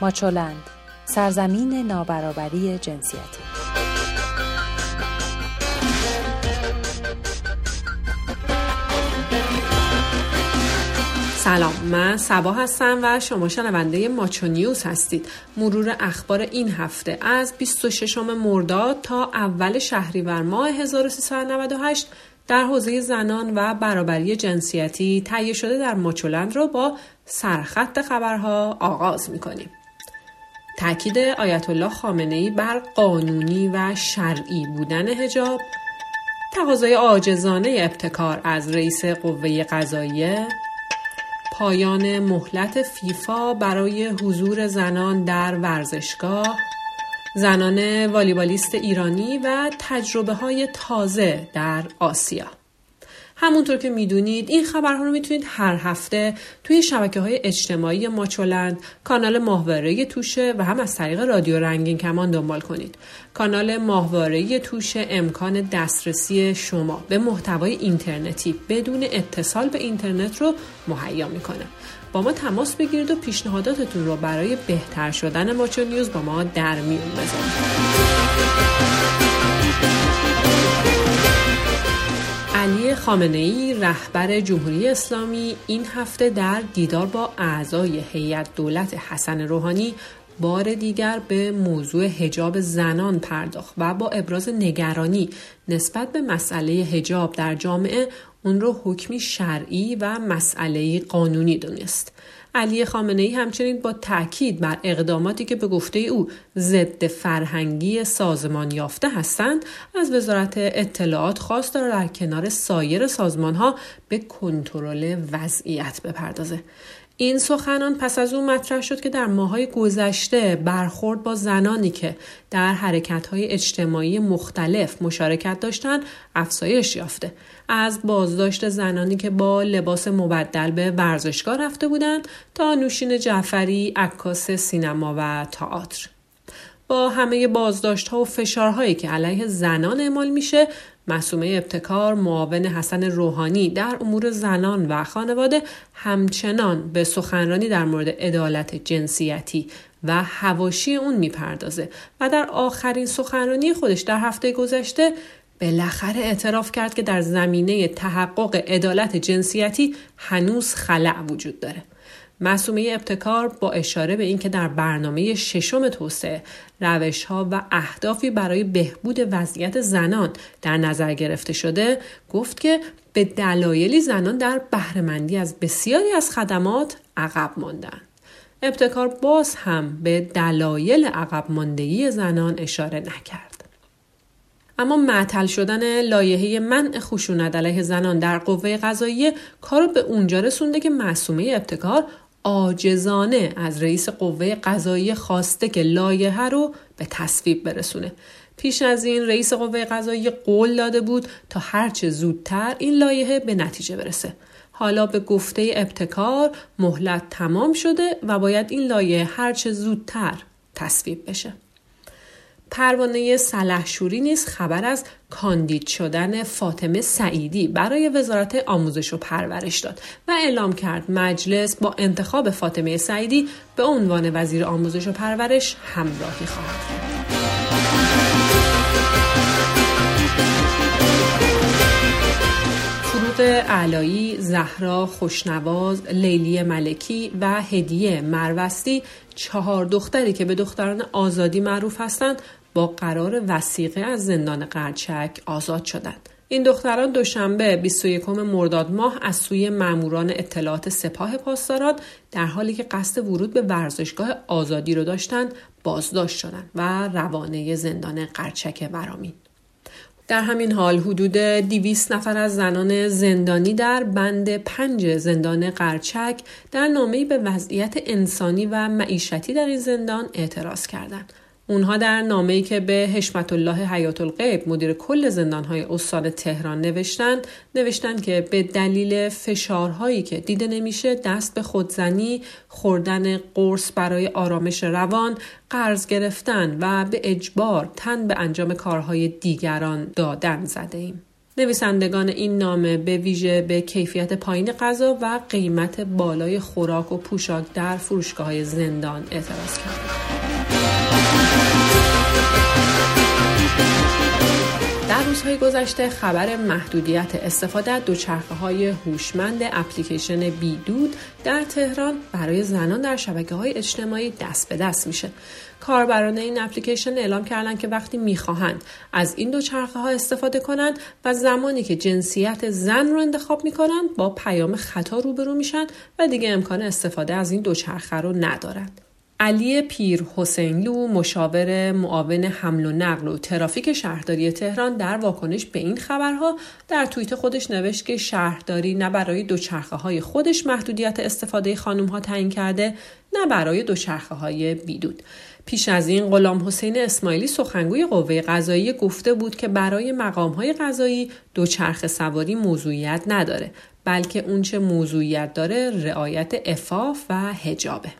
ماچولند سرزمین نابرابری جنسیتی. سلام من سبا هستم و شما شنونده ماچو نیوز هستید. مرور اخبار این هفته از 26 مرداد تا اول شهریور ماه 1398 در حوزه زنان و برابری جنسیتی تهیه شده در ماچولند رو با سرخط خبرها آغاز می‌کنیم. تاکید آیت الله خامنه ای بر قانونی و شرعی بودن هجاب تقاضای عاجزانه ابتکار از رئیس قوه قضاییه پایان مهلت فیفا برای حضور زنان در ورزشگاه زنان والیبالیست ایرانی و تجربه های تازه در آسیا. همونطور که می‌دونید این خبرها رو می‌تونید هر هفته توی شبکه های اجتماعی ماچولند کانال ماهواره توشه و هم از طریق رادیو رنگین کمان دنبال کنید. کانال ماهواره توشه امکان دسترسی شما به محتوای اینترنتی بدون اتصال به اینترنت رو مهیا می‌کنه. با ما تماس بگیرید و پیشنهاداتتون رو برای بهتر شدن ماچو نیوز با ما در میون بذارید خامنه ای رهبر جمهوری اسلامی این هفته در دیدار با اعضای هیئت دولت حسن روحانی بار دیگر به موضوع هجاب زنان پرداخت و با ابراز نگرانی نسبت به مسئله هجاب در جامعه اون رو حکمی شرعی و مسئله قانونی دونست. علی خامنه ای همچنین با تاکید بر اقداماتی که به گفته او ضد فرهنگی سازمان یافته هستند از وزارت اطلاعات خواست در کنار سایر سازمان ها به کنترل وضعیت بپردازه. این سخنان پس از اون مطرح شد که در ماهای گذشته برخورد با زنانی که در حرکتهای اجتماعی مختلف مشارکت داشتند افزایش یافته. از بازداشت زنانی که با لباس مبدل به ورزشگاه رفته بودند تا نوشین جعفری عکاس سینما و تئاتر. با همه بازداشت ها و فشارهایی که علیه زنان اعمال میشه مسومه ابتکار معاون حسن روحانی در امور زنان و خانواده همچنان به سخنرانی در مورد عدالت جنسیتی و هواشی اون می‌پردازه و در آخرین سخنرانی خودش در هفته گذشته بالاخره اعتراف کرد که در زمینه تحقق عدالت جنسیتی هنوز خلع وجود داره. مسومه ابتکار با اشاره به اینکه در برنامه ششم توسعه روش ها و اهدافی برای بهبود وضعیت زنان در نظر گرفته شده گفت که به دلایلی زنان در بهرهمندی از بسیاری از خدمات عقب ماندن. ابتکار باز هم به دلایل عقب ماندگی زنان اشاره نکرد. اما معطل شدن لایحه منع خشونت علیه زنان در قوه قضاییه کارو به اونجا رسونده که معصومه ابتکار آجزانه از رئیس قوه قضایی خواسته که لایحه رو به تصویب برسونه. پیش از این رئیس قوه قضایی قول داده بود تا هرچه زودتر این لایحه به نتیجه برسه. حالا به گفته ابتکار مهلت تمام شده و باید این لایحه هرچه زودتر تصویب بشه. پروانه سلحشوری نیز خبر از کاندید شدن فاطمه سعیدی برای وزارت آموزش و پرورش داد و اعلام کرد مجلس با انتخاب فاطمه سعیدی به عنوان وزیر آموزش و پرورش همراهی خواهد کرد. علایی، زهرا خوشنواز، لیلی ملکی و هدیه مروستی چهار دختری که به دختران آزادی معروف هستند با قرار وسیقه از زندان قرچک آزاد شدند. این دختران دوشنبه 21 مرداد ماه از سوی ماموران اطلاعات سپاه پاسداران در حالی که قصد ورود به ورزشگاه آزادی رو داشتند بازداشت شدند و روانه زندان قرچک ورامین. در همین حال حدود 200 نفر از زنان زندانی در بند پنج زندان قرچک در نامه‌ای به وضعیت انسانی و معیشتی در این زندان اعتراض کردند. اونها در نامه‌ای که به حشمت الله حیات الغیب مدیر کل زندانهای استان تهران نوشتند نوشتند که به دلیل فشارهایی که دیده نمیشه دست به خودزنی خوردن قرص برای آرامش روان قرض گرفتن و به اجبار تن به انجام کارهای دیگران دادن زده ایم. نویسندگان این نامه به ویژه به کیفیت پایین غذا و قیمت بالای خوراک و پوشاک در فروشگاه های زندان اعتراض کردند. در روزهای گذشته خبر محدودیت استفاده از دوچرخه های هوشمند اپلیکیشن بیدود در تهران برای زنان در شبکه های اجتماعی دست به دست میشه. کاربران این اپلیکیشن اعلام کردن که وقتی می‌خواهند از این دوچرخه ها استفاده کنند و زمانی که جنسیت زن رو انتخاب می‌کنند با پیام خطا روبرو میشن و دیگه امکان استفاده از این دوچرخه رو ندارند. علی پیر حسینلو مشاور معاون حمل و نقل و ترافیک شهرداری تهران در واکنش به این خبرها. در توییت خودش نوشت که شهرداری نه برای دوچرخه های خودش محدودیت استفاده خانم ها تعیین کرده نه برای دوچرخه های بیدود. پیش از این غلام حسین اسماعیلی سخنگوی قوه قضایی گفته بود که برای مقام های قضایی دوچرخه سواری موضوعیت نداره بلکه اونچه موضوعیت داره رعایت افاف و هجابه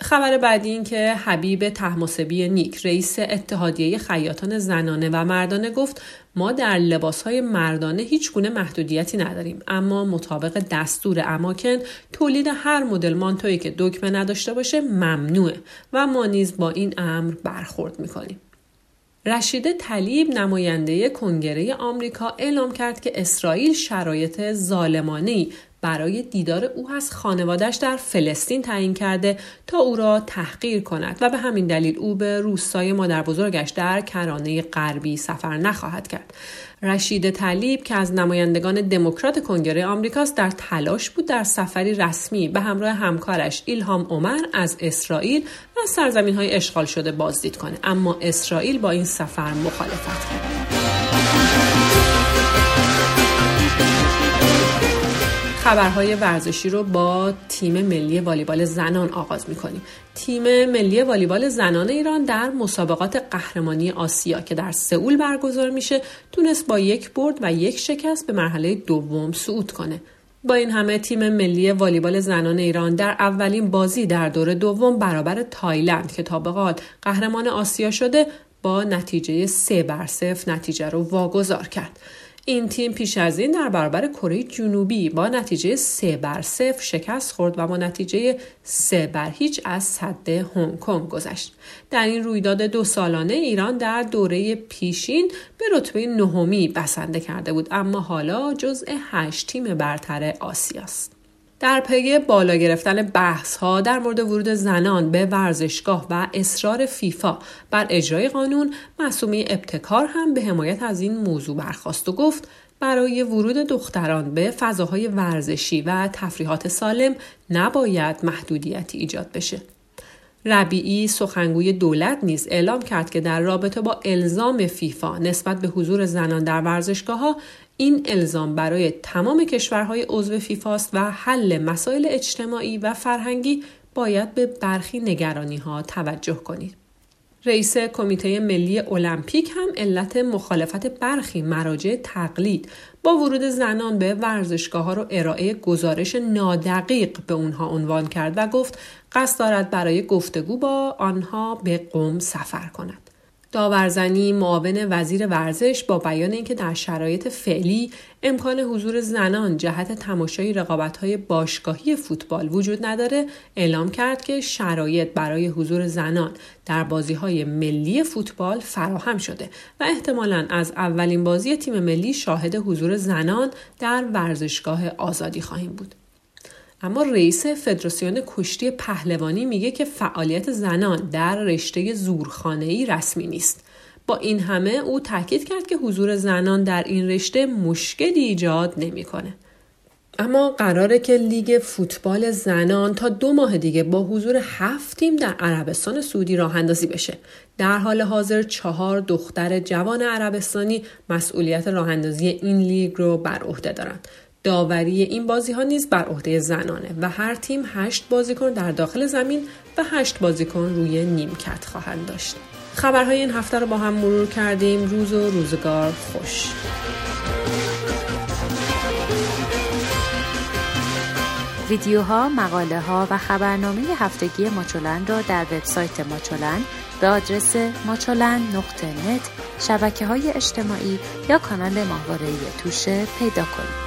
خبر بعدی این که حبیب تحماسبی نیک رئیس اتحادیه خیاطان زنانه و مردانه گفت ما در لباس های مردانه هیچ گونه محدودیتی نداریم اما مطابق دستور اماکن تولید هر مدل مانتویی که دکمه نداشته باشه ممنوعه و ما نیز با این امر برخورد می‌کنیم. رشید طلیب نماینده کنگره آمریکا اعلام کرد که اسرائیل شرایط ظالمانه برای دیدار او از خانوادش در فلسطین تعیین کرده تا او را تحقیر کند و به همین دلیل او به روستای مادر بزرگش در کرانه غربی سفر نخواهد کرد. رشید طلیب که از نمایندگان دموکرات کنگره آمریکاست در تلاش بود در سفری رسمی به همراه همکارش ایلهام عمر از اسرائیل و سرزمین های اشغال شده بازدید کنه اما اسرائیل با این سفر مخالفت کرد. خبرهای ورزشی رو با تیم ملی والیبال زنان آغاز می‌کنیم. تیم ملی والیبال زنان ایران در مسابقات قهرمانی آسیا که در سئول برگزار میشه تونست با یک برد و یک شکست به مرحله دوم صعود کنه. با این همه تیم ملی والیبال زنان ایران در اولین بازی در دور دوم برابر تایلند که تا قهرمان آسیا شده با نتیجه سه بر صفر نتیجه رو واگذار کرد. این تیم پیش از این در برابر کره جنوبی با نتیجه سه بر صفر شکست خورد و با نتیجه سه بر هیچ از صد هنگ کنگ گذشت. در این رویداد دو سالانه ایران در دوره پیشین به رتبه نهمی بسنده کرده بود اما حالا جزء هشت تیم برتر آسیاست. در پی بالا گرفتن بحث ها در مورد ورود زنان به ورزشگاه و اصرار فیفا بر اجرای قانون مسئولی ابتکار هم به حمایت از این موضوع برخواست و گفت برای ورود دختران به فضاهای ورزشی و تفریحات سالم نباید محدودیتی ایجاد بشه. ربیعی سخنگوی دولت نیز اعلام کرد که در رابطه با الزام فیفا نسبت به حضور زنان در ورزشگاه ها این الزام برای تمام کشورهای عضو فیفاست و حل مسائل اجتماعی و فرهنگی باید به برخی نگرانی ها توجه کنید. رئیس کمیته ملی المپیک هم علت مخالفت برخی مراجع تقلید با ورود زنان به ورزشگاه ها رو ارائه گزارش نادقیق به اونها عنوان کرد و گفت قصد دارد برای گفتگو با آنها به قوم سفر کند. داورزنی معاون وزیر ورزش با بیان اینکه در شرایط فعلی امکان حضور زنان جهت تماشای رقابت‌های باشگاهی فوتبال وجود نداره اعلام کرد که شرایط برای حضور زنان در بازی‌های ملی فوتبال فراهم شده و احتمالا از اولین بازی تیم ملی شاهد حضور زنان در ورزشگاه آزادی خواهیم بود. اما رئیس فدراسیون کشتی پهلوانی میگه که فعالیت زنان در رشته زورخانه‌ای رسمی نیست. با این همه او تاکید کرد که حضور زنان در این رشته مشکلی ایجاد نمی‌کنه. اما قراره که لیگ فوتبال زنان تا دو ماه دیگه با حضور هفت تیم در عربستان سعودی راه اندازی بشه. در حال حاضر چهار دختر جوان عربستانی مسئولیت راه اندازی این لیگ رو بر عهده دارند. داوری این بازی ها نیز بر عهده زنانه و هر تیم هشت بازیکن در داخل زمین و هشت بازیکن روی نیمکت خواهند داشت. خبرهای این هفته رو با هم مرور کردیم. روز و روزگار خوش. ویدیوها، مقاله ها و خبرنامه هفتگی ماچولن را در وبسایت ماچولن به آدرس ماچولن نقطه نت شبکه های اجتماعی یا کانال ماهواره توشه پیدا کنید.